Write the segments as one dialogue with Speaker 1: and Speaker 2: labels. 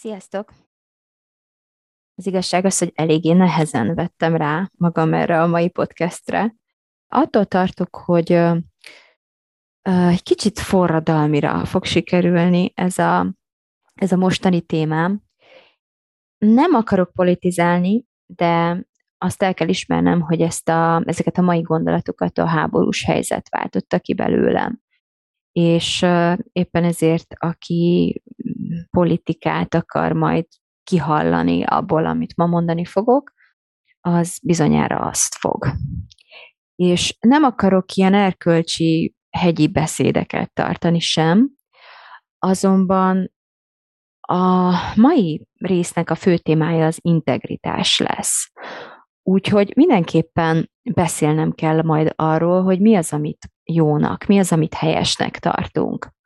Speaker 1: Sziasztok! Az igazság az, hogy eléggé nehezen vettem rá magam erre a mai podcastre. Attól tartok, hogy egy kicsit forradalmira fog sikerülni ez a, ez a mostani témám. Nem akarok politizálni, de azt el kell ismernem, hogy ezt a, ezeket a mai gondolatokat a háborús helyzet váltotta ki belőlem. És éppen ezért, aki politikát akar majd kihallani abból, amit ma mondani fogok, az bizonyára azt fog. És nem akarok ilyen erkölcsi hegyi beszédeket tartani sem, azonban a mai résznek a fő témája az integritás lesz. Úgyhogy mindenképpen beszélnem kell majd arról, hogy mi az, amit jónak, mi az, amit helyesnek tartunk.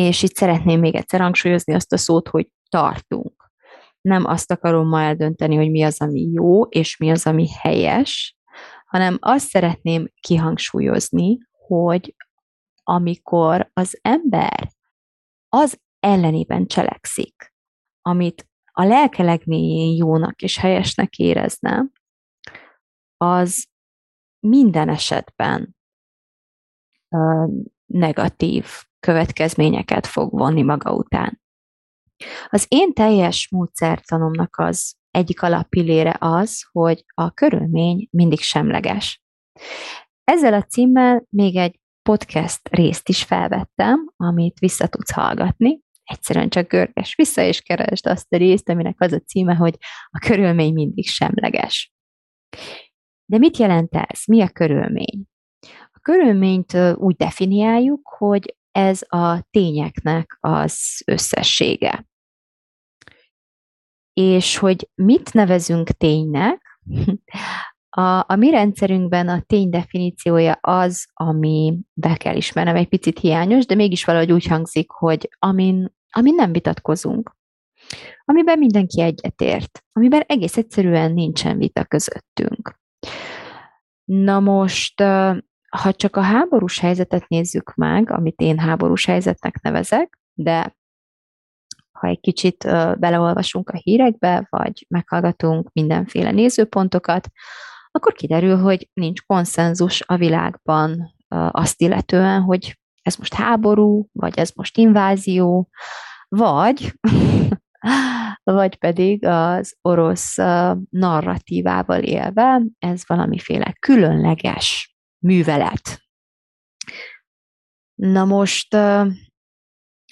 Speaker 1: És itt szeretném még egyszer hangsúlyozni azt a szót, hogy tartunk. Nem azt akarom ma eldönteni, hogy mi az, ami jó, és mi az, ami helyes, hanem azt szeretném kihangsúlyozni, hogy amikor az ember az ellenében cselekszik, amit a lelke legmélyén jónak és helyesnek érezne, az minden esetben negatív következményeket fog vonni maga után. Az én teljes módszertanomnak az egyik alappillére az, hogy a körülmény mindig semleges. Ezzel a címmel még egy podcast részt is felvettem, amit vissza tudsz hallgatni. Egyszerűen csak görges vissza, és keresd azt a részt, aminek az a címe, hogy a körülmény mindig semleges. De mit jelent ez? Mi a körülmény? A körülményt úgy definiáljuk, hogy ez a tényeknek az összessége. És hogy mit nevezünk ténynek, a, a mi rendszerünkben a tény definíciója az, ami be kell ismernem, egy picit hiányos, de mégis valahogy úgy hangzik, hogy amin, amin nem vitatkozunk, amiben mindenki egyetért, amiben egész egyszerűen nincsen vita közöttünk. Na most ha csak a háborús helyzetet nézzük meg, amit én háborús helyzetnek nevezek, de ha egy kicsit beleolvasunk a hírekbe, vagy meghallgatunk mindenféle nézőpontokat, akkor kiderül, hogy nincs konszenzus a világban azt illetően, hogy ez most háború, vagy ez most invázió, vagy, vagy pedig az orosz narratívával élve ez valamiféle különleges művelet. Na most,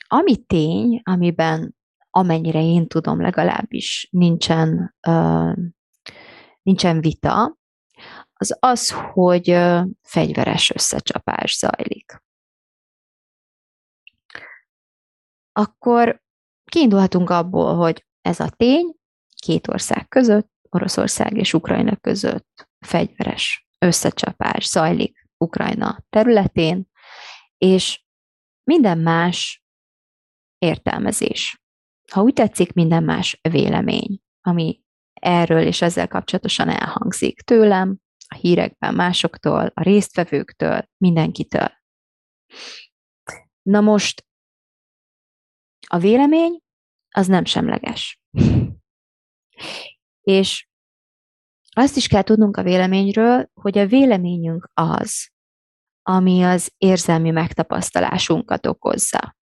Speaker 1: ami tény, amiben amennyire én tudom, legalábbis nincsen, nincsen vita, az az, hogy fegyveres összecsapás zajlik. Akkor kiindulhatunk abból, hogy ez a tény két ország között, Oroszország és Ukrajna között fegyveres összecsapás zajlik Ukrajna területén, és minden más értelmezés. Ha úgy tetszik, minden más vélemény, ami erről és ezzel kapcsolatosan elhangzik tőlem, a hírekben másoktól, a résztvevőktől, mindenkitől. Na most a vélemény az nem semleges. És azt is kell tudnunk a véleményről, hogy a véleményünk az, ami az érzelmi megtapasztalásunkat okozza.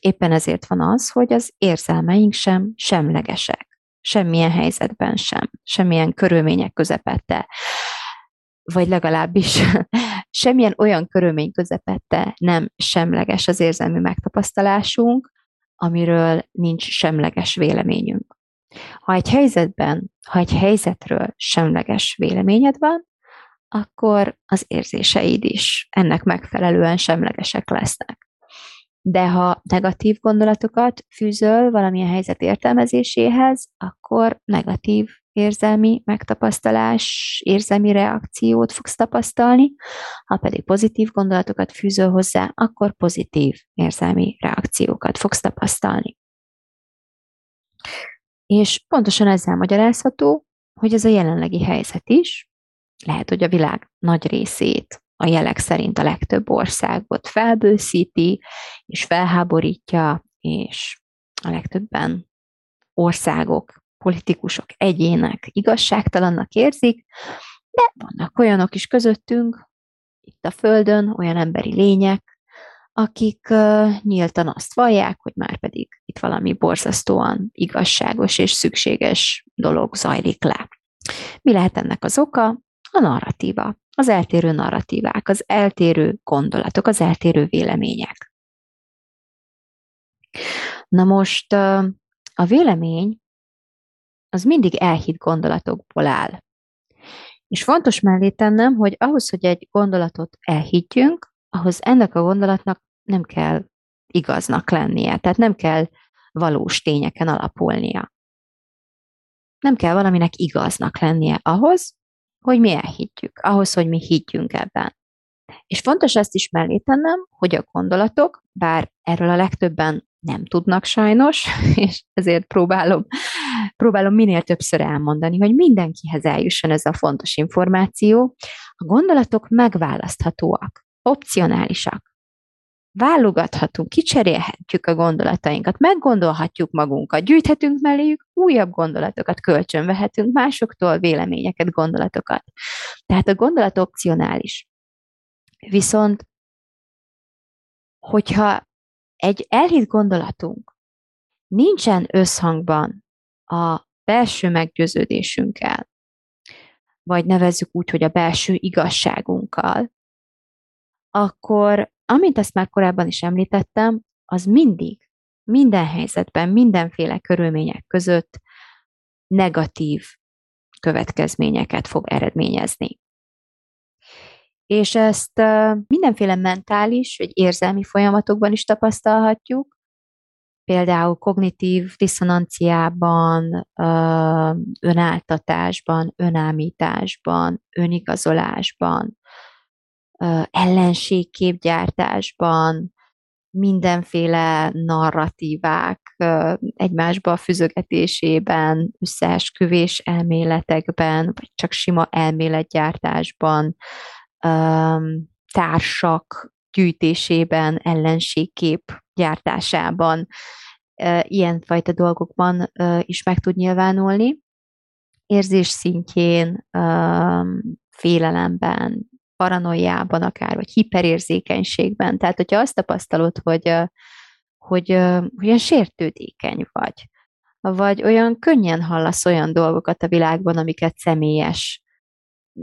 Speaker 1: Éppen ezért van az, hogy az érzelmeink sem semlegesek. Semmilyen helyzetben sem, semmilyen körülmények közepette, vagy legalábbis semmilyen olyan körülmény közepette nem semleges az érzelmi megtapasztalásunk, amiről nincs semleges véleményünk. Ha egy helyzetben, ha egy helyzetről semleges véleményed van, akkor az érzéseid is ennek megfelelően semlegesek lesznek. De ha negatív gondolatokat fűzöl valamilyen helyzet értelmezéséhez, akkor negatív érzelmi megtapasztalás, érzelmi reakciót fogsz tapasztalni, ha pedig pozitív gondolatokat fűzöl hozzá, akkor pozitív érzelmi reakciókat fogsz tapasztalni. És pontosan ezzel magyarázható, hogy ez a jelenlegi helyzet is, lehet, hogy a világ nagy részét a jelek szerint a legtöbb országot felbőszíti, és felháborítja, és a legtöbben országok, politikusok, egyének igazságtalannak érzik, de vannak olyanok is közöttünk, itt a Földön, olyan emberi lények, akik nyíltan azt vallják, hogy már pedig itt valami borzasztóan igazságos és szükséges dolog zajlik le. Mi lehet ennek az oka? A narratíva, az eltérő narratívák, az eltérő gondolatok, az eltérő vélemények. Na most a vélemény az mindig elhitt gondolatokból áll. És fontos mellé tennem, hogy ahhoz, hogy egy gondolatot elhiggyünk, ahhoz ennek a gondolatnak nem kell igaznak lennie, tehát nem kell valós tényeken alapulnia. Nem kell valaminek igaznak lennie ahhoz, hogy mi elhiggyük, ahhoz, hogy mi higgyünk ebben. És fontos ezt is mellé tennem, hogy a gondolatok, bár erről a legtöbben nem tudnak sajnos, és ezért próbálom, próbálom minél többször elmondani, hogy mindenkihez eljusson ez a fontos információ. A gondolatok megválaszthatóak, opcionálisak válogathatunk, kicserélhetjük a gondolatainkat, meggondolhatjuk magunkat, gyűjthetünk melléjük újabb gondolatokat, kölcsönvehetünk másoktól véleményeket, gondolatokat. Tehát a gondolat opcionális. Viszont, hogyha egy elhitt gondolatunk nincsen összhangban a belső meggyőződésünkkel, vagy nevezzük úgy, hogy a belső igazságunkkal, akkor amint ezt már korábban is említettem, az mindig, minden helyzetben, mindenféle körülmények között negatív következményeket fog eredményezni. És ezt mindenféle mentális vagy érzelmi folyamatokban is tapasztalhatjuk, például kognitív diszonanciában, önáltatásban, önámításban, önigazolásban, ellenségképgyártásban, mindenféle narratívák egymásba füzögetésében, összeesküvés elméletekben, vagy csak sima elméletgyártásban, társak gyűjtésében, ellenségkép gyártásában, ilyenfajta dolgokban is meg tud nyilvánulni. Érzés szintjén, félelemben, paranoiában akár, vagy hiperérzékenységben. Tehát, hogyha azt tapasztalod, hogy, hogy, hogy olyan sértődékeny vagy, vagy olyan könnyen hallasz olyan dolgokat a világban, amiket személyes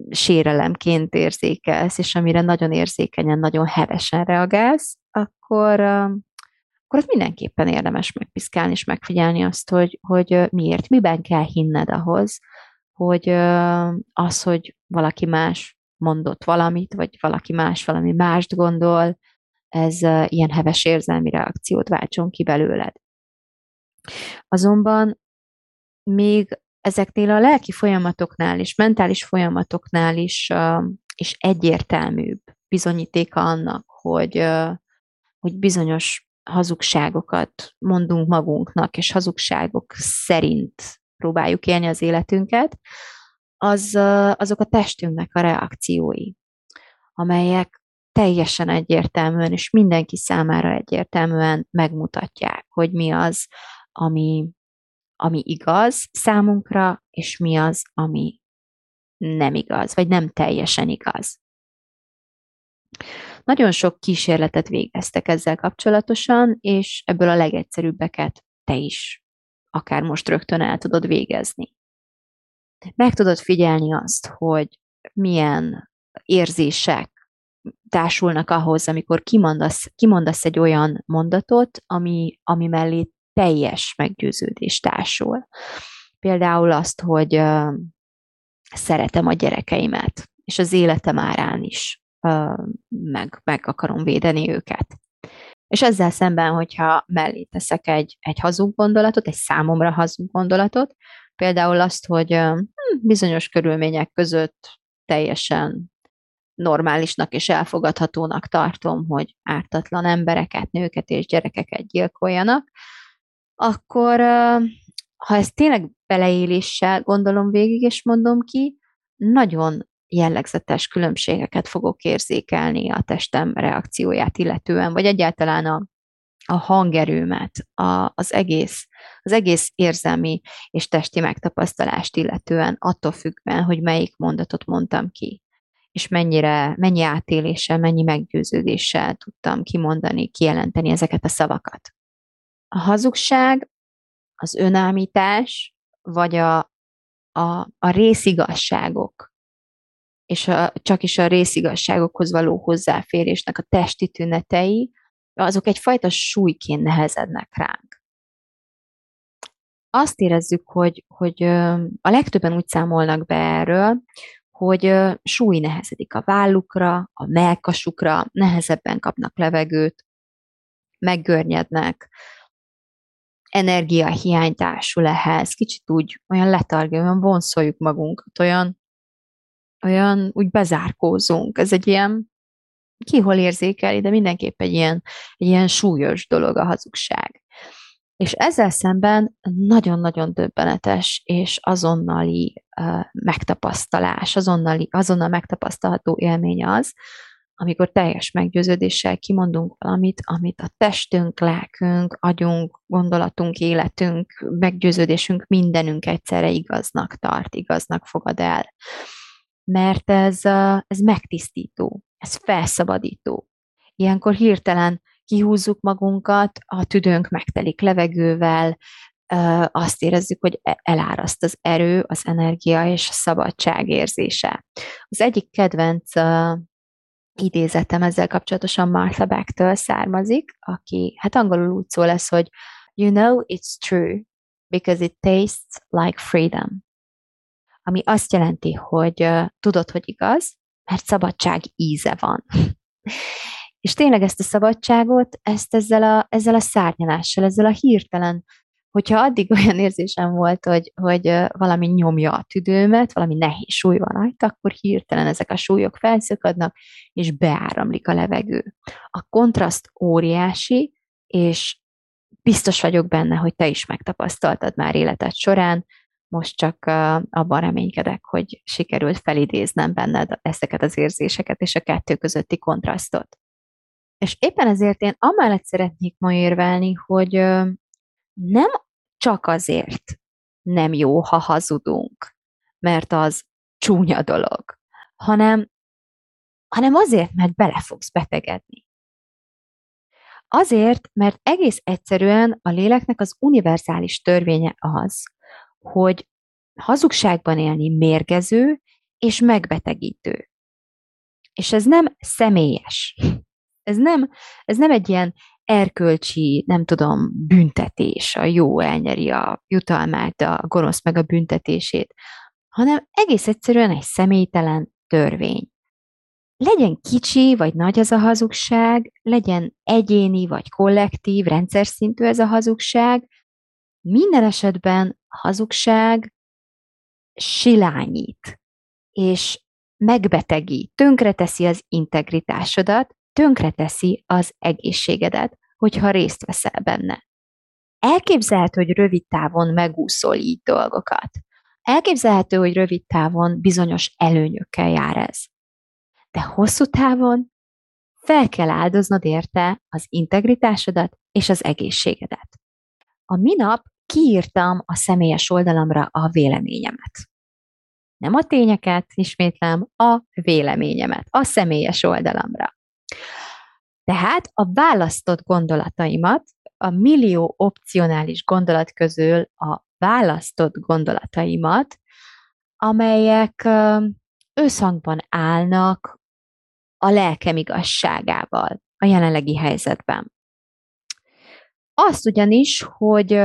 Speaker 1: sérelemként érzékelsz, és amire nagyon érzékenyen, nagyon hevesen reagálsz, akkor, akkor az mindenképpen érdemes megpiszkálni és megfigyelni azt, hogy, hogy miért, miben kell hinned ahhoz, hogy az, hogy valaki más mondott valamit, vagy valaki más valami mást gondol, ez ilyen heves érzelmi reakciót váltson ki belőled. Azonban még ezeknél a lelki folyamatoknál és mentális folyamatoknál is, is egyértelműbb bizonyítéka annak, hogy, hogy bizonyos hazugságokat mondunk magunknak, és hazugságok szerint próbáljuk élni az életünket, az, azok a testünknek a reakciói, amelyek teljesen egyértelműen, és mindenki számára egyértelműen megmutatják, hogy mi az, ami, ami igaz számunkra, és mi az, ami nem igaz, vagy nem teljesen igaz. Nagyon sok kísérletet végeztek ezzel kapcsolatosan, és ebből a legegyszerűbbeket te is akár most rögtön el tudod végezni meg tudod figyelni azt, hogy milyen érzések társulnak ahhoz, amikor kimondasz, kimondasz egy olyan mondatot, ami, ami mellé teljes meggyőződés társul. Például azt, hogy uh, szeretem a gyerekeimet, és az életem árán is uh, meg, meg akarom védeni őket. És ezzel szemben, hogyha mellé teszek egy, egy hazug gondolatot, egy számomra hazug gondolatot, például azt, hogy hm, bizonyos körülmények között teljesen normálisnak és elfogadhatónak tartom, hogy ártatlan embereket, nőket és gyerekeket gyilkoljanak, akkor ha ezt tényleg beleéléssel gondolom végig, és mondom ki, nagyon jellegzetes különbségeket fogok érzékelni a testem reakcióját illetően, vagy egyáltalán a, a hangerőmet, a, az, egész, az egész érzelmi és testi megtapasztalást illetően, attól függően, hogy melyik mondatot mondtam ki, és mennyire, mennyi átéléssel, mennyi meggyőződéssel tudtam kimondani, kijelenteni ezeket a szavakat. A hazugság, az önállítás, vagy a, a, a részigasságok és a, csak is a részigasságokhoz való hozzáférésnek a testi tünetei, azok egyfajta súlyként nehezednek ránk. Azt érezzük, hogy, hogy a legtöbben úgy számolnak be erről, hogy súly nehezedik a vállukra, a melkasukra, nehezebben kapnak levegőt, meggörnyednek, energiahiány társul ehhez, kicsit úgy olyan letargja, olyan vonszoljuk magunkat, olyan olyan úgy bezárkózunk. Ez egy ilyen, ki hol érzékeli, de mindenképp egy ilyen, egy ilyen súlyos dolog a hazugság. És ezzel szemben nagyon-nagyon döbbenetes és azonnali uh, megtapasztalás, azonnali, azonnal megtapasztalható élmény az, amikor teljes meggyőződéssel kimondunk valamit, amit a testünk, lelkünk, agyunk, gondolatunk, életünk, meggyőződésünk, mindenünk egyszerre igaznak tart, igaznak fogad el mert ez, ez megtisztító, ez felszabadító. Ilyenkor hirtelen kihúzzuk magunkat, a tüdőnk megtelik levegővel, azt érezzük, hogy e, eláraszt az erő, az energia és a szabadság érzése. Az egyik kedvenc idézetem ezzel kapcsolatosan Martha Beck-től származik, aki hát angolul úgy szól lesz, hogy You know it's true because it tastes like freedom ami azt jelenti, hogy tudod, hogy igaz, mert szabadság íze van. És tényleg ezt a szabadságot, ezt ezzel a, ezzel a szárnyalással, ezzel a hirtelen, hogyha addig olyan érzésem volt, hogy, hogy valami nyomja a tüdőmet, valami nehéz súly van rajta, akkor hirtelen ezek a súlyok felszökadnak, és beáramlik a levegő. A kontraszt óriási, és biztos vagyok benne, hogy te is megtapasztaltad már életed során, most csak abban reménykedek, hogy sikerült felidéznem benned ezeket az érzéseket és a kettő közötti kontrasztot. És éppen ezért én amellett szeretnék ma érvelni, hogy nem csak azért nem jó, ha hazudunk, mert az csúnya dolog, hanem, hanem azért, mert bele fogsz betegedni. Azért, mert egész egyszerűen a léleknek az univerzális törvénye az, hogy hazugságban élni mérgező és megbetegítő. És ez nem személyes. Ez nem, ez nem egy ilyen erkölcsi, nem tudom, büntetés, a jó elnyeri a jutalmát, a gonosz meg a büntetését, hanem egész egyszerűen egy személytelen törvény. Legyen kicsi vagy nagy ez a hazugság, legyen egyéni vagy kollektív, rendszer szintű ez a hazugság, minden esetben hazugság silányít, és megbetegít, tönkreteszi az integritásodat, tönkreteszi az egészségedet, hogyha részt veszel benne. Elképzelhető, hogy rövid távon megúszol így dolgokat. Elképzelhető, hogy rövid távon bizonyos előnyökkel jár ez. De hosszú távon fel kell áldoznod érte az integritásodat és az egészségedet. A minap kiírtam a személyes oldalamra a véleményemet. Nem a tényeket, ismétlem, a véleményemet, a személyes oldalamra. Tehát a választott gondolataimat, a millió opcionális gondolat közül a választott gondolataimat, amelyek összhangban állnak a lelkem igazságával a jelenlegi helyzetben. Azt ugyanis, hogy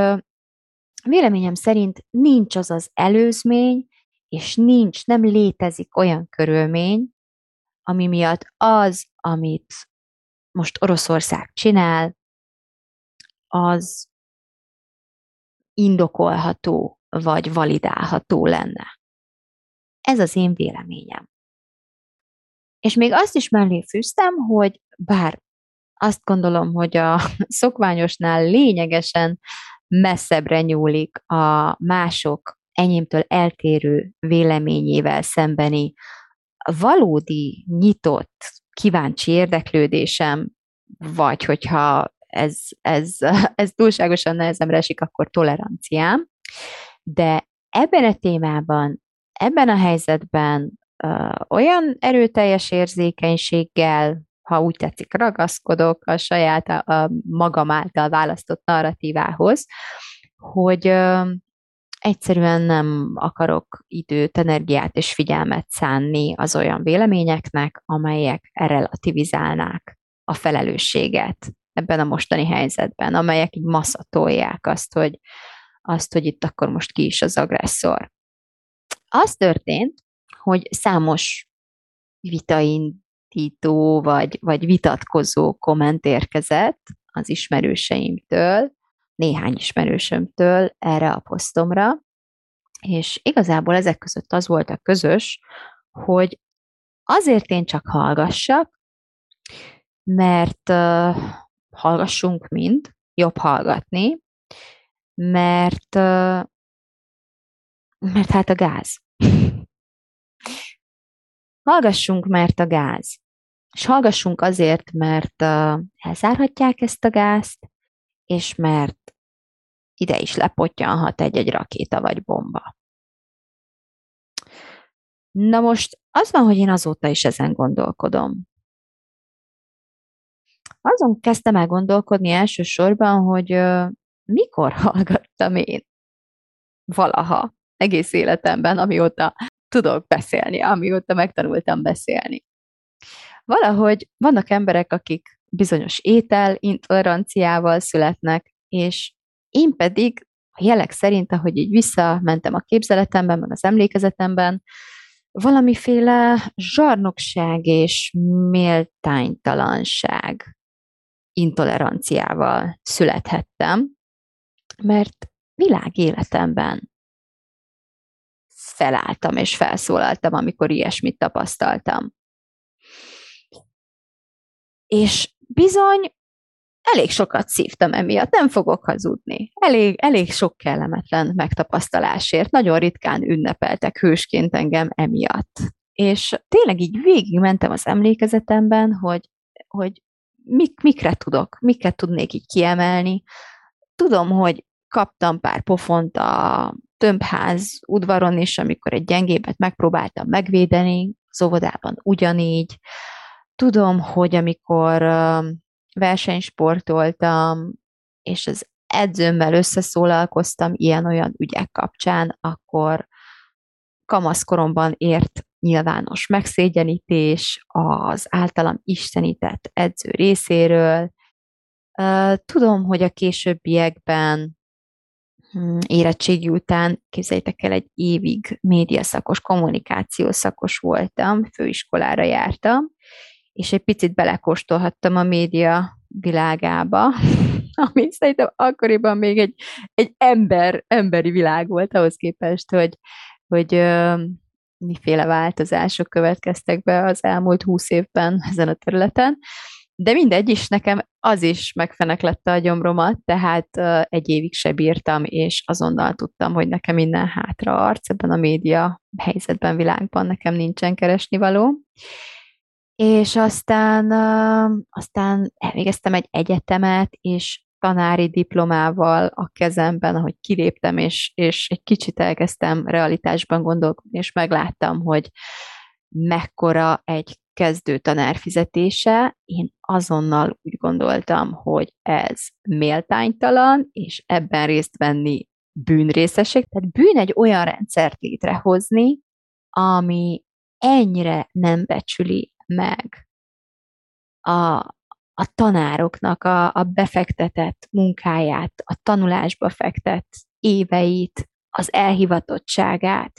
Speaker 1: Véleményem szerint nincs az az előzmény, és nincs, nem létezik olyan körülmény, ami miatt az, amit most Oroszország csinál, az indokolható vagy validálható lenne. Ez az én véleményem. És még azt is mellé fűztem, hogy bár azt gondolom, hogy a szokványosnál lényegesen messzebbre nyúlik a mások enyémtől eltérő véleményével szembeni valódi, nyitott, kíváncsi érdeklődésem, vagy hogyha ez, ez, ez túlságosan nehezemre esik, akkor toleranciám. De ebben a témában, ebben a helyzetben olyan erőteljes érzékenységgel, ha úgy tetszik, ragaszkodok a saját, a, magam által választott narratívához, hogy egyszerűen nem akarok időt, energiát és figyelmet szánni az olyan véleményeknek, amelyek relativizálnák a felelősséget ebben a mostani helyzetben, amelyek így masszatolják azt, hogy, azt, hogy itt akkor most ki is az agresszor. Az történt, hogy számos vitaindító vagy, vagy vitatkozó komment érkezett az ismerőseimtől, néhány ismerősömtől erre a posztomra, és igazából ezek között az volt a közös, hogy azért én csak hallgassak, mert uh, hallgassunk mind, jobb hallgatni, mert, uh, mert hát a gáz. Hallgassunk, mert a gáz. És hallgassunk azért, mert uh, elzárhatják ezt a gázt, és mert ide is lepottyanhat egy-egy rakéta vagy bomba. Na most az van, hogy én azóta is ezen gondolkodom. Azon kezdtem el gondolkodni elsősorban, hogy uh, mikor hallgattam én valaha egész életemben, amióta tudok beszélni, amióta megtanultam beszélni. Valahogy vannak emberek, akik bizonyos étel intoleranciával születnek, és én pedig a jelek szerint, ahogy így visszamentem a képzeletemben, meg az emlékezetemben, valamiféle zsarnokság és méltánytalanság intoleranciával születhettem, mert világéletemben felálltam és felszólaltam, amikor ilyesmit tapasztaltam. És bizony elég sokat szívtam emiatt, nem fogok hazudni. Elég, elég sok kellemetlen megtapasztalásért, nagyon ritkán ünnepeltek hősként engem emiatt. És tényleg így végigmentem az emlékezetemben, hogy, hogy mik, mikre tudok, miket tudnék így kiemelni. Tudom, hogy kaptam pár pofont a tömbház udvaron is, amikor egy gyengébet megpróbáltam megvédeni, az óvodában ugyanígy. Tudom, hogy amikor versenysportoltam, és az edzőmmel összeszólalkoztam ilyen-olyan ügyek kapcsán, akkor kamaszkoromban ért nyilvános megszégyenítés az általam istenített edző részéről. Tudom, hogy a későbbiekben hm, érettségi után, képzeljétek el, egy évig médiaszakos, kommunikációszakos voltam, főiskolára jártam, és egy picit belekóstolhattam a média világába, ami szerintem akkoriban még egy, egy ember, emberi világ volt ahhoz képest, hogy, hogy ö, miféle változások következtek be az elmúlt húsz évben ezen a területen. De mindegy is, nekem az is megfeneklette a gyomromat, tehát uh, egy évig se bírtam, és azonnal tudtam, hogy nekem minden hátra arc ebben a média helyzetben, világban nekem nincsen keresni való és aztán, aztán elvégeztem egy egyetemet, és tanári diplomával a kezemben, ahogy kiléptem, és, és egy kicsit elkezdtem realitásban gondolkodni, és megláttam, hogy mekkora egy kezdő tanár fizetése, én azonnal úgy gondoltam, hogy ez méltánytalan, és ebben részt venni bűnrészesség. Tehát bűn egy olyan rendszert létrehozni, ami ennyire nem becsüli meg a, a tanároknak a, a befektetett munkáját, a tanulásba fektet éveit, az elhivatottságát,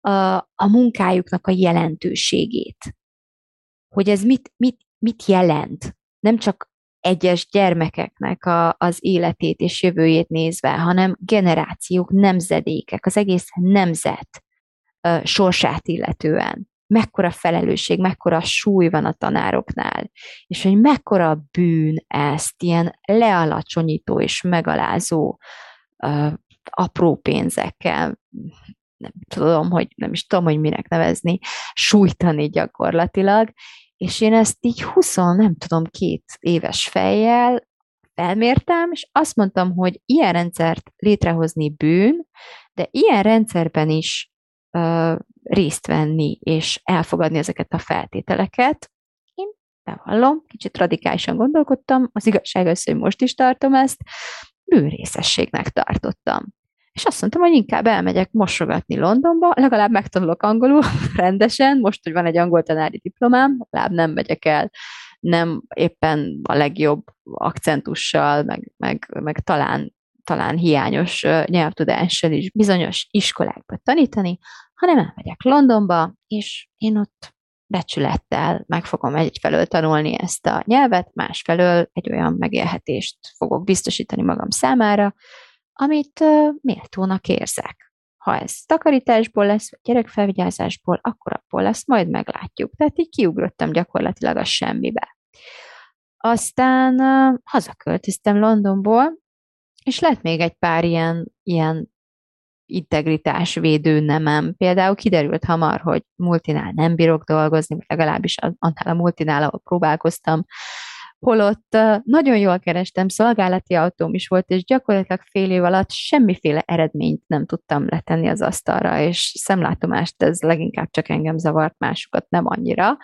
Speaker 1: a, a munkájuknak a jelentőségét. Hogy ez mit, mit, mit jelent. Nem csak egyes gyermekeknek a, az életét és jövőjét nézve, hanem generációk, nemzedékek, az egész nemzet uh, sorsát illetően. Mekkora felelősség, mekkora súly van a tanároknál, és hogy mekkora bűn ezt ilyen lealacsonyító és megalázó uh, apró pénzekkel, nem tudom, hogy nem is tudom, hogy minek nevezni, sújtani gyakorlatilag, és én ezt így 20, nem tudom, két éves fejjel felmértem, és azt mondtam, hogy ilyen rendszert létrehozni bűn, de ilyen rendszerben is részt venni és elfogadni ezeket a feltételeket. Én bevallom, kicsit radikálisan gondolkodtam, az igazság az, hogy most is tartom ezt, bűnrészességnek tartottam. És azt mondtam, hogy inkább elmegyek mosogatni Londonba, legalább megtanulok angolul rendesen, most, hogy van egy angol tanári diplomám, legalább nem megyek el nem éppen a legjobb akcentussal, meg, meg, meg talán, talán hiányos nyelvtudással is bizonyos iskolákba tanítani, hanem elmegyek Londonba, és én ott becsülettel meg fogom egyfelől tanulni ezt a nyelvet, másfelől egy olyan megélhetést fogok biztosítani magam számára, amit méltónak érzek. Ha ez takarításból lesz, vagy gyerekfelvigyázásból, akkor abból lesz, majd meglátjuk. Tehát így kiugrottam gyakorlatilag a semmibe. Aztán hazaköltöztem Londonból, és lett még egy pár ilyen, ilyen integritásvédő nemem. Például kiderült hamar, hogy multinál nem bírok dolgozni, legalábbis annál a multinál, ahol próbálkoztam, holott nagyon jól kerestem, szolgálati autóm is volt, és gyakorlatilag fél év alatt semmiféle eredményt nem tudtam letenni az asztalra, és szemlátomást ez leginkább csak engem zavart, másokat nem annyira.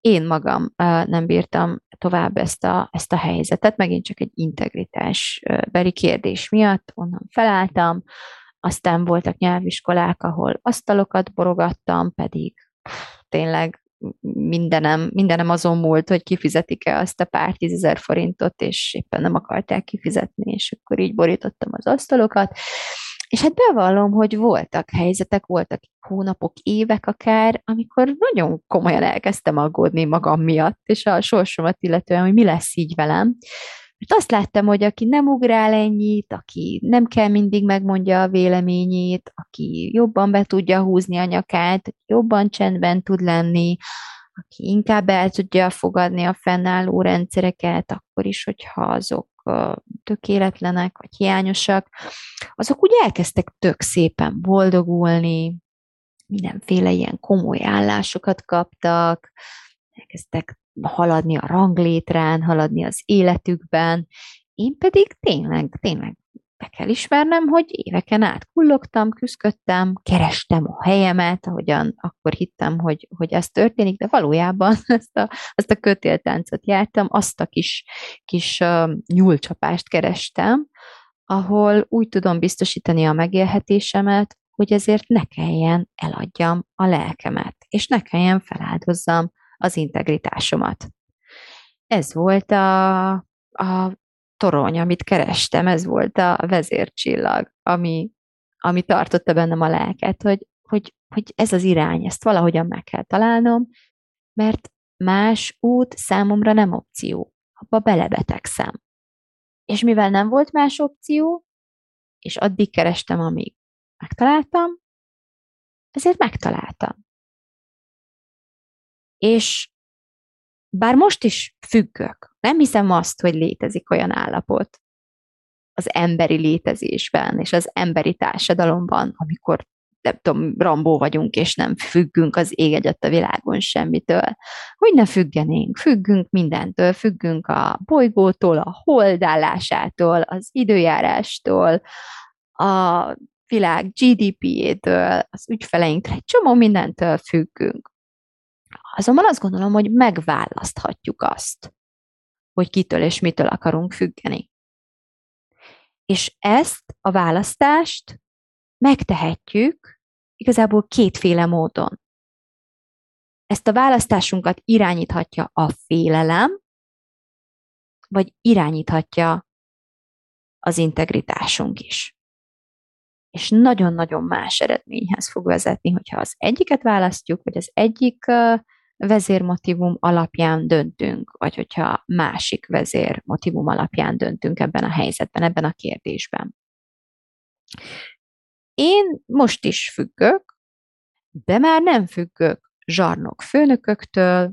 Speaker 1: Én magam nem bírtam tovább ezt a, ezt a helyzetet, megint csak egy integritás beli kérdés miatt, onnan felálltam, aztán voltak nyelviskolák, ahol asztalokat borogattam, pedig tényleg mindenem, mindenem azon múlt, hogy kifizetik-e azt a pár tízezer forintot, és éppen nem akarták kifizetni, és akkor így borítottam az asztalokat. És hát bevallom, hogy voltak helyzetek, voltak hónapok, évek akár, amikor nagyon komolyan elkezdtem aggódni magam miatt, és a sorsomat illetően, hogy mi lesz így velem. Mert azt láttam, hogy aki nem ugrál ennyit, aki nem kell mindig megmondja a véleményét, aki jobban be tudja húzni a nyakát, jobban csendben tud lenni, aki inkább el tudja fogadni a fennálló rendszereket, akkor is, hogyha azok tökéletlenek, vagy hiányosak, azok úgy elkezdtek tök szépen boldogulni, mindenféle ilyen komoly állásokat kaptak, elkezdtek haladni a ranglétrán, haladni az életükben. Én pedig tényleg, tényleg be kell ismernem, hogy éveken át kullogtam, küzdöttem, kerestem a helyemet, ahogyan akkor hittem, hogy, hogy ez történik, de valójában ezt a, azt a kötéltáncot jártam, azt a kis, kis uh, nyúlcsapást kerestem, ahol úgy tudom biztosítani a megélhetésemet, hogy ezért ne kelljen eladjam a lelkemet, és ne kelljen feláldozzam az integritásomat. Ez volt a, a torony, amit kerestem, ez volt a vezércsillag, ami, ami tartotta bennem a lelket, hogy, hogy, hogy ez az irány, ezt valahogyan meg kell találnom, mert más út számomra nem opció, abba belebetegszem. És mivel nem volt más opció, és addig kerestem, amíg megtaláltam, ezért megtaláltam. És bár most is függök, nem hiszem azt, hogy létezik olyan állapot az emberi létezésben és az emberi társadalomban, amikor nem tudom, rambó vagyunk, és nem függünk az ég egyet a világon semmitől. Hogy ne függenénk? Függünk mindentől, függünk a bolygótól, a holdállásától, az időjárástól, a világ GDP-jétől, az ügyfeleinktől, egy csomó mindentől függünk. Azonban azt gondolom, hogy megválaszthatjuk azt, hogy kitől és mitől akarunk függeni. És ezt a választást megtehetjük igazából kétféle módon. Ezt a választásunkat irányíthatja a félelem, vagy irányíthatja az integritásunk is. És nagyon-nagyon más eredményhez fog vezetni, hogyha az egyiket választjuk, vagy az egyik vezérmotívum alapján döntünk, vagy hogyha másik vezérmotívum alapján döntünk ebben a helyzetben, ebben a kérdésben. Én most is függök, de már nem függök zsarnok főnököktől,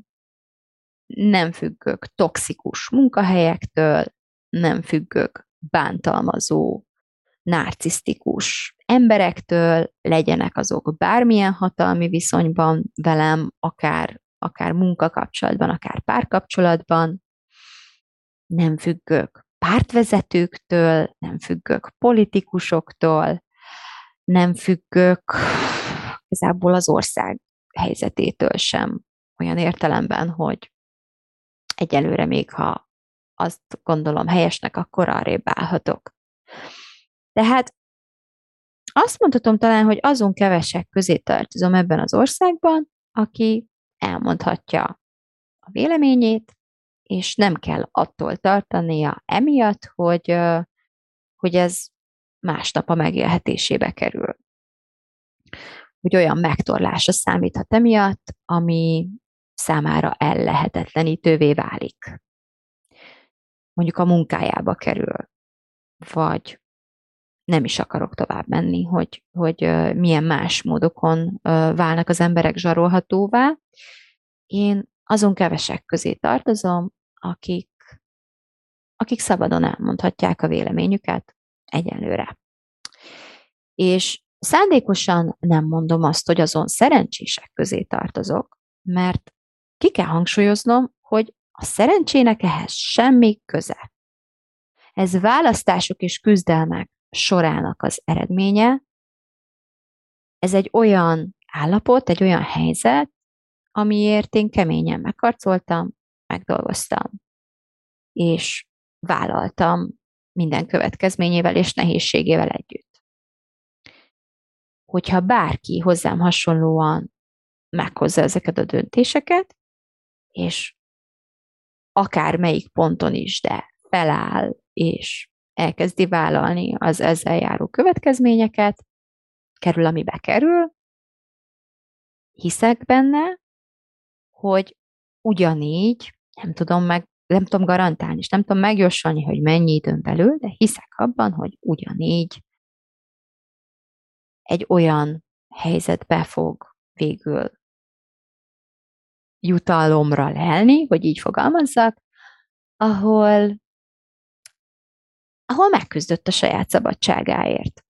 Speaker 1: nem függök toxikus munkahelyektől, nem függök bántalmazó, narcisztikus emberektől, legyenek azok bármilyen hatalmi viszonyban velem, akár, akár munkakapcsolatban, akár párkapcsolatban, nem függök pártvezetőktől, nem függök politikusoktól, nem függök igazából az ország helyzetétől sem, olyan értelemben, hogy egyelőre még ha azt gondolom helyesnek, akkor arrébb állhatok. Tehát azt mondhatom talán, hogy azon kevesek közé tartozom ebben az országban, aki elmondhatja a véleményét, és nem kell attól tartania emiatt, hogy, hogy ez másnap a megélhetésébe kerül. Hogy olyan megtorlása számíthat emiatt, ami számára ellehetetlenítővé válik. Mondjuk a munkájába kerül, vagy nem is akarok tovább menni, hogy, hogy milyen más módokon válnak az emberek zsarolhatóvá. Én azon kevesek közé tartozom, akik, akik szabadon elmondhatják a véleményüket egyenlőre. És szándékosan nem mondom azt, hogy azon szerencsések közé tartozok, mert ki kell hangsúlyoznom, hogy a szerencsének ehhez semmi köze. Ez választások és küzdelmek sorának az eredménye. Ez egy olyan állapot, egy olyan helyzet, amiért én keményen megharcoltam, megdolgoztam, és vállaltam minden következményével és nehézségével együtt. Hogyha bárki hozzám hasonlóan meghozza ezeket a döntéseket, és akár melyik ponton is, de feláll, és elkezdi vállalni az ezzel járó következményeket, kerül, amibe kerül, hiszek benne, hogy ugyanígy, nem tudom meg, nem tudom garantálni, és nem tudom megjósolni, hogy mennyi időn belül, de hiszek abban, hogy ugyanígy egy olyan helyzetbe fog végül jutalomra lelni, hogy így fogalmazzak, ahol, ahol megküzdött a saját szabadságáért.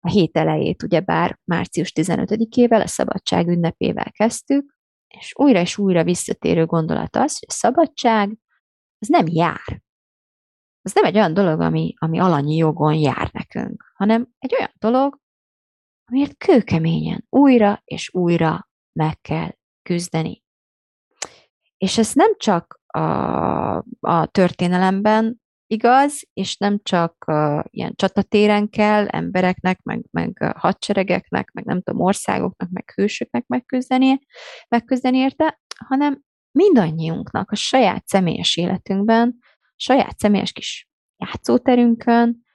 Speaker 1: A hét elejét ugyebár március 15-ével, a szabadság ünnepével kezdtük, és újra és újra visszatérő gondolat az, hogy a szabadság az nem jár. Az nem egy olyan dolog, ami, ami alanyi jogon jár nekünk, hanem egy olyan dolog, amiért kőkeményen újra és újra meg kell küzdeni. És ez nem csak a, a történelemben igaz, és nem csak uh, ilyen csatatéren kell embereknek, meg, meg hadseregeknek, meg nem tudom, országoknak, meg hősöknek megküzdeni, megküzdeni érte, hanem mindannyiunknak a saját személyes életünkben, saját személyes kis játszóterünkön,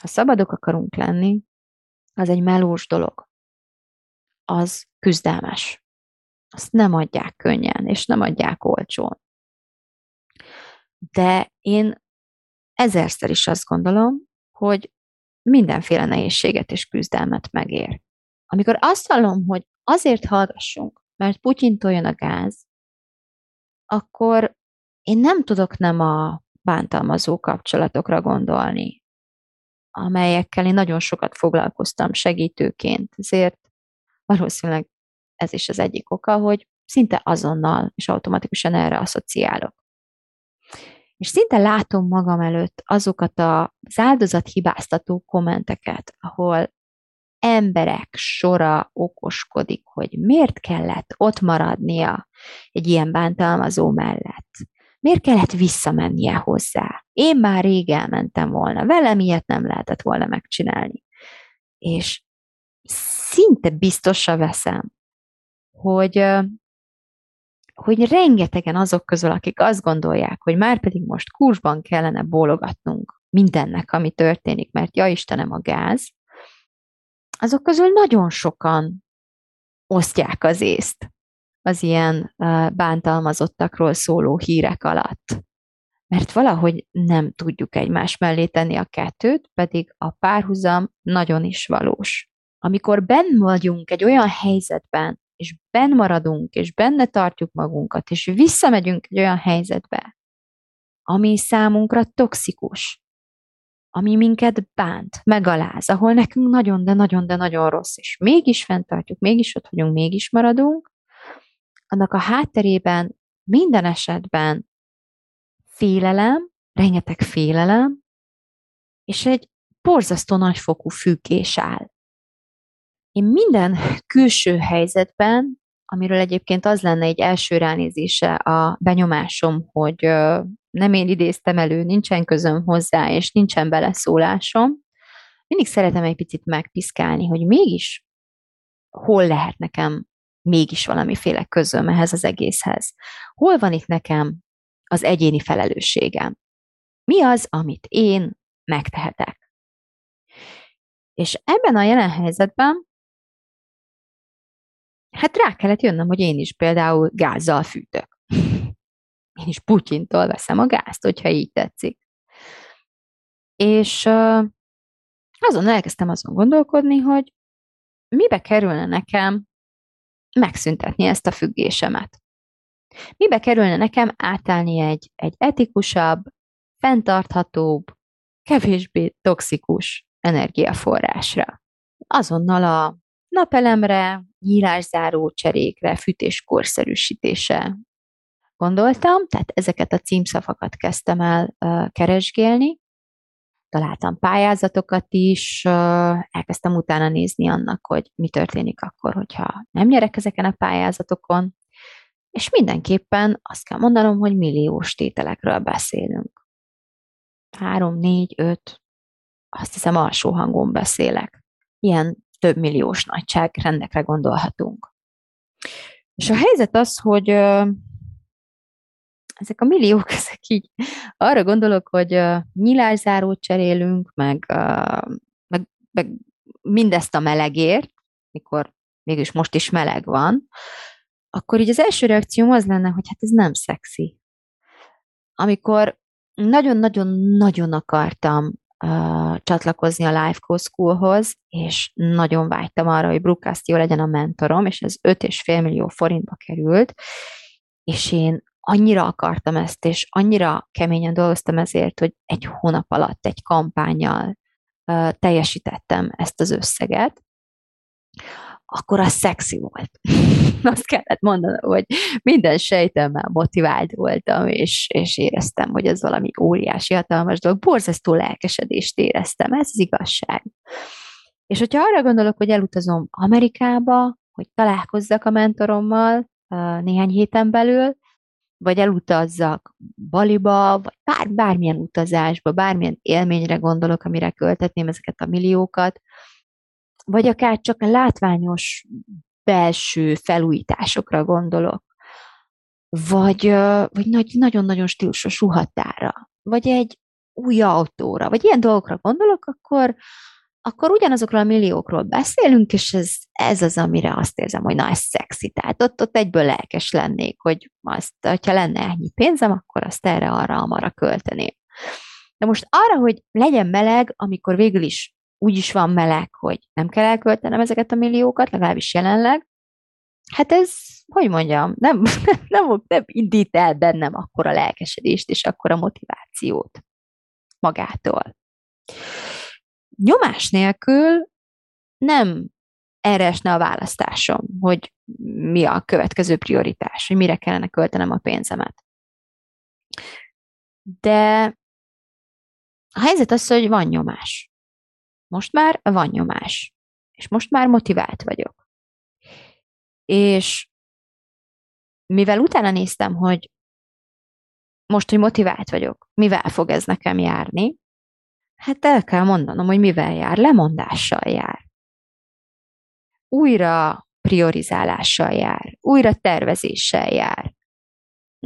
Speaker 1: ha szabadok akarunk lenni, az egy melós dolog. Az küzdelmes. Azt nem adják könnyen, és nem adják olcsón. De én ezerszer is azt gondolom, hogy mindenféle nehézséget és küzdelmet megér. Amikor azt hallom, hogy azért hallgassunk, mert Putyintól jön a gáz, akkor én nem tudok nem a bántalmazó kapcsolatokra gondolni, amelyekkel én nagyon sokat foglalkoztam segítőként. Ezért valószínűleg ez is az egyik oka, hogy szinte azonnal és automatikusan erre asszociálok. És szinte látom magam előtt azokat az áldozat hibáztató kommenteket, ahol emberek sora okoskodik, hogy miért kellett ott maradnia egy ilyen bántalmazó mellett. Miért kellett visszamennie hozzá? Én már rég elmentem volna, velem ilyet nem lehetett volna megcsinálni. És szinte biztosra veszem, hogy hogy rengetegen azok közül, akik azt gondolják, hogy már pedig most kursban kellene bólogatnunk mindennek, ami történik, mert ja Istenem a gáz, azok közül nagyon sokan osztják az észt. az ilyen bántalmazottakról szóló hírek alatt. Mert valahogy nem tudjuk egymás mellé tenni a kettőt, pedig a párhuzam nagyon is valós. Amikor benn vagyunk egy olyan helyzetben, és benn maradunk, és benne tartjuk magunkat, és visszamegyünk egy olyan helyzetbe, ami számunkra toxikus, ami minket bánt, megaláz, ahol nekünk nagyon, de nagyon, de nagyon rossz, és mégis fenntartjuk, mégis ott vagyunk, mégis maradunk, annak a hátterében minden esetben félelem, rengeteg félelem, és egy borzasztó nagyfokú függés áll. Én minden külső helyzetben, amiről egyébként az lenne egy első ránézése a benyomásom, hogy nem én idéztem elő, nincsen közöm hozzá, és nincsen beleszólásom, mindig szeretem egy picit megpiszkálni, hogy mégis hol lehet nekem mégis valamiféle közöm ehhez az egészhez. Hol van itt nekem az egyéni felelősségem? Mi az, amit én megtehetek? És ebben a jelen helyzetben hát rá kellett jönnöm, hogy én is például gázzal fűtök. Én is Putyintól veszem a gázt, hogyha így tetszik. És azon elkezdtem azon gondolkodni, hogy mibe kerülne nekem megszüntetni ezt a függésemet. Mibe kerülne nekem átállni egy, egy etikusabb, fenntarthatóbb, kevésbé toxikus energiaforrásra. Azonnal a napelemre, nyílászáró cserékre, fűtés korszerűsítése gondoltam, tehát ezeket a címszavakat kezdtem el keresgélni, találtam pályázatokat is, elkezdtem utána nézni annak, hogy mi történik akkor, hogyha nem nyerek ezeken a pályázatokon, és mindenképpen azt kell mondanom, hogy milliós tételekről beszélünk. Három, négy, öt, azt hiszem alsó hangon beszélek. Ilyen több milliós nagyságrendekre gondolhatunk. És a helyzet az, hogy ezek a milliók, ezek így arra gondolok, hogy nyilászárót cserélünk, meg, meg, meg mindezt a melegért, mikor mégis most is meleg van, akkor így az első reakcióm az lenne, hogy hát ez nem szexi. Amikor nagyon-nagyon-nagyon akartam csatlakozni a Life Coach Schoolhoz, és nagyon vágytam arra, hogy Brooke Castillo legyen a mentorom, és ez 5,5 millió forintba került, és én annyira akartam ezt, és annyira keményen dolgoztam ezért, hogy egy hónap alatt egy kampányjal uh, teljesítettem ezt az összeget, akkor az szexi volt. Azt kellett mondanom, hogy minden sejtemmel motivált voltam, és, és éreztem, hogy ez valami óriási, hatalmas dolog. Borzasztó lelkesedést éreztem, ez az igazság. És hogyha arra gondolok, hogy elutazom Amerikába, hogy találkozzak a mentorommal néhány héten belül, vagy elutazzak Baliba, vagy bár, bármilyen utazásba, bármilyen élményre gondolok, amire költetném ezeket a milliókat, vagy akár csak látványos belső felújításokra gondolok, vagy, vagy nagyon-nagyon stílusos ruhatára, vagy egy új autóra, vagy ilyen dolgokra gondolok, akkor, akkor ugyanazokról a milliókról beszélünk, és ez, ez az, amire azt érzem, hogy na, ez szexi. Tehát ott, ott egyből lelkes lennék, hogy azt, hogyha lenne ennyi pénzem, akkor azt erre, arra, amarra költeném. De most arra, hogy legyen meleg, amikor végül is úgy is van meleg, hogy nem kell elköltenem ezeket a milliókat, legalábbis jelenleg, hát ez, hogy mondjam, nem, nem, nem indít el bennem akkor a lelkesedést és akkor a motivációt magától nyomás nélkül nem erre esne a választásom, hogy mi a következő prioritás, hogy mire kellene költenem a pénzemet. De a helyzet az, hogy van nyomás. Most már van nyomás. És most már motivált vagyok. És mivel utána néztem, hogy most, hogy motivált vagyok, mivel fog ez nekem járni, Hát el kell mondanom, hogy mivel jár. Lemondással jár. Újra priorizálással jár. Újra tervezéssel jár.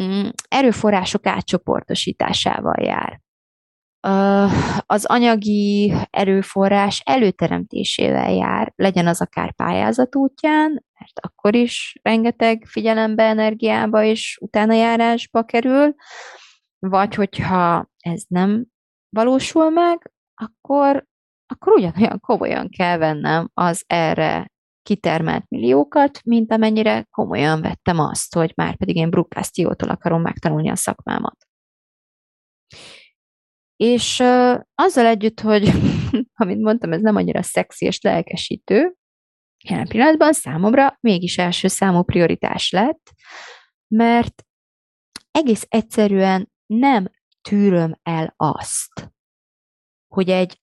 Speaker 1: Mm, erőforrások átcsoportosításával jár. Az anyagi erőforrás előteremtésével jár, legyen az akár pályázat útján, mert akkor is rengeteg figyelembe, energiába és utánajárásba kerül, vagy hogyha ez nem valósul meg, akkor, akkor ugyanolyan komolyan kell vennem az erre kitermelt milliókat, mint amennyire komolyan vettem azt, hogy már pedig én brukkásztiótól akarom megtanulni a szakmámat. És uh, azzal együtt, hogy, amit mondtam, ez nem annyira szexi és lelkesítő, jelen pillanatban számomra mégis első számú prioritás lett, mert egész egyszerűen nem tűröm el azt, hogy egy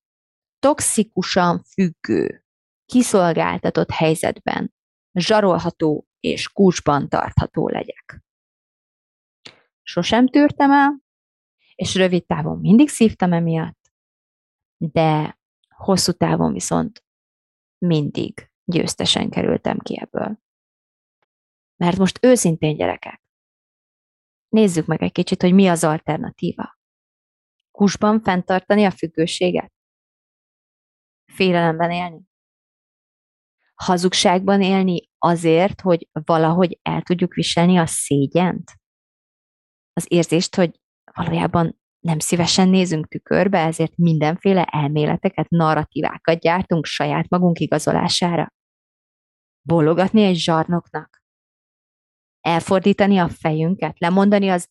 Speaker 1: toxikusan függő, kiszolgáltatott helyzetben zsarolható és kulcsban tartható legyek. Sosem tűrtem el, és rövid távon mindig szívtam emiatt, de hosszú távon viszont mindig győztesen kerültem ki ebből. Mert most őszintén gyerekek, nézzük meg egy kicsit, hogy mi az alternatíva. Kusban fenntartani a függőséget? Félelemben élni? Hazugságban élni azért, hogy valahogy el tudjuk viselni a szégyent? Az érzést, hogy valójában nem szívesen nézünk tükörbe, ezért mindenféle elméleteket, narratívákat gyártunk saját magunk igazolására. Bologatni egy zsarnoknak. Elfordítani a fejünket, lemondani az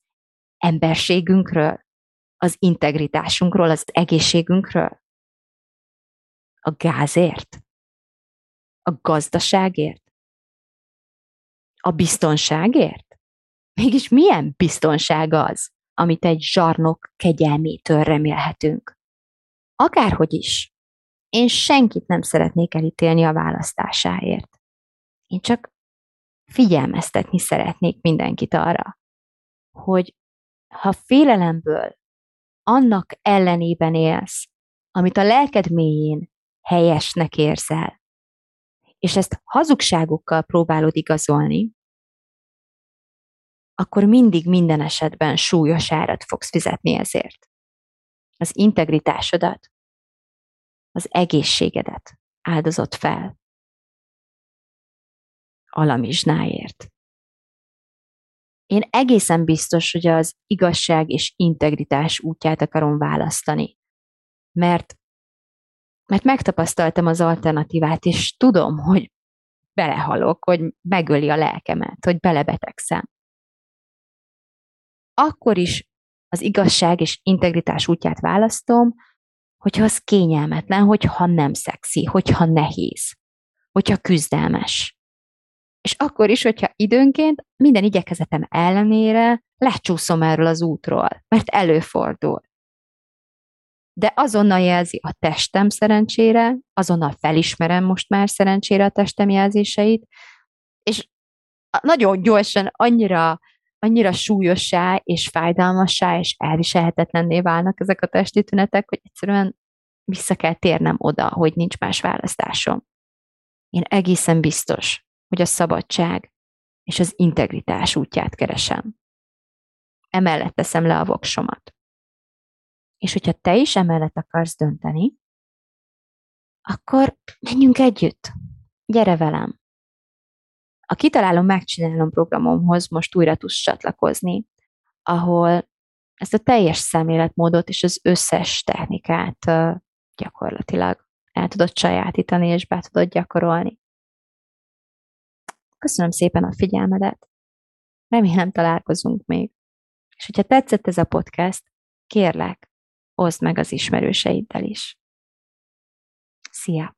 Speaker 1: emberségünkről, az integritásunkról, az egészségünkről. A gázért? A gazdaságért? A biztonságért? Mégis milyen biztonság az? Amit egy zsarnok kegyelmétől remélhetünk. Akárhogy is, én senkit nem szeretnék elítélni a választásáért. Én csak figyelmeztetni szeretnék mindenkit arra, hogy ha félelemből annak ellenében élsz, amit a lelked mélyén helyesnek érzel, és ezt hazugságokkal próbálod igazolni, akkor mindig minden esetben súlyos árat fogsz fizetni ezért. Az integritásodat, az egészségedet áldozott fel. Alamizsnáért. Én egészen biztos, hogy az igazság és integritás útját akarom választani, mert, mert megtapasztaltam az alternatívát, és tudom, hogy belehalok, hogy megöli a lelkemet, hogy belebetegszem akkor is az igazság és integritás útját választom, hogyha az kényelmetlen, hogyha nem szexi, hogyha nehéz, hogyha küzdelmes. És akkor is, hogyha időnként minden igyekezetem ellenére lecsúszom erről az útról, mert előfordul. De azonnal jelzi a testem szerencsére, azonnal felismerem most már szerencsére a testem jelzéseit, és nagyon gyorsan annyira annyira súlyossá és fájdalmassá és elviselhetetlenné válnak ezek a testi tünetek, hogy egyszerűen vissza kell térnem oda, hogy nincs más választásom. Én egészen biztos, hogy a szabadság és az integritás útját keresem. Emellett teszem le a voksomat. És hogyha te is emellett akarsz dönteni, akkor menjünk együtt. Gyere velem a Kitalálom, megcsinálom programomhoz most újra tudsz csatlakozni, ahol ezt a teljes szemléletmódot és az összes technikát gyakorlatilag el tudod sajátítani és be tudod gyakorolni. Köszönöm szépen a figyelmedet, remélem találkozunk még. És hogyha tetszett ez a podcast, kérlek, oszd meg az ismerőseiddel is. Szia!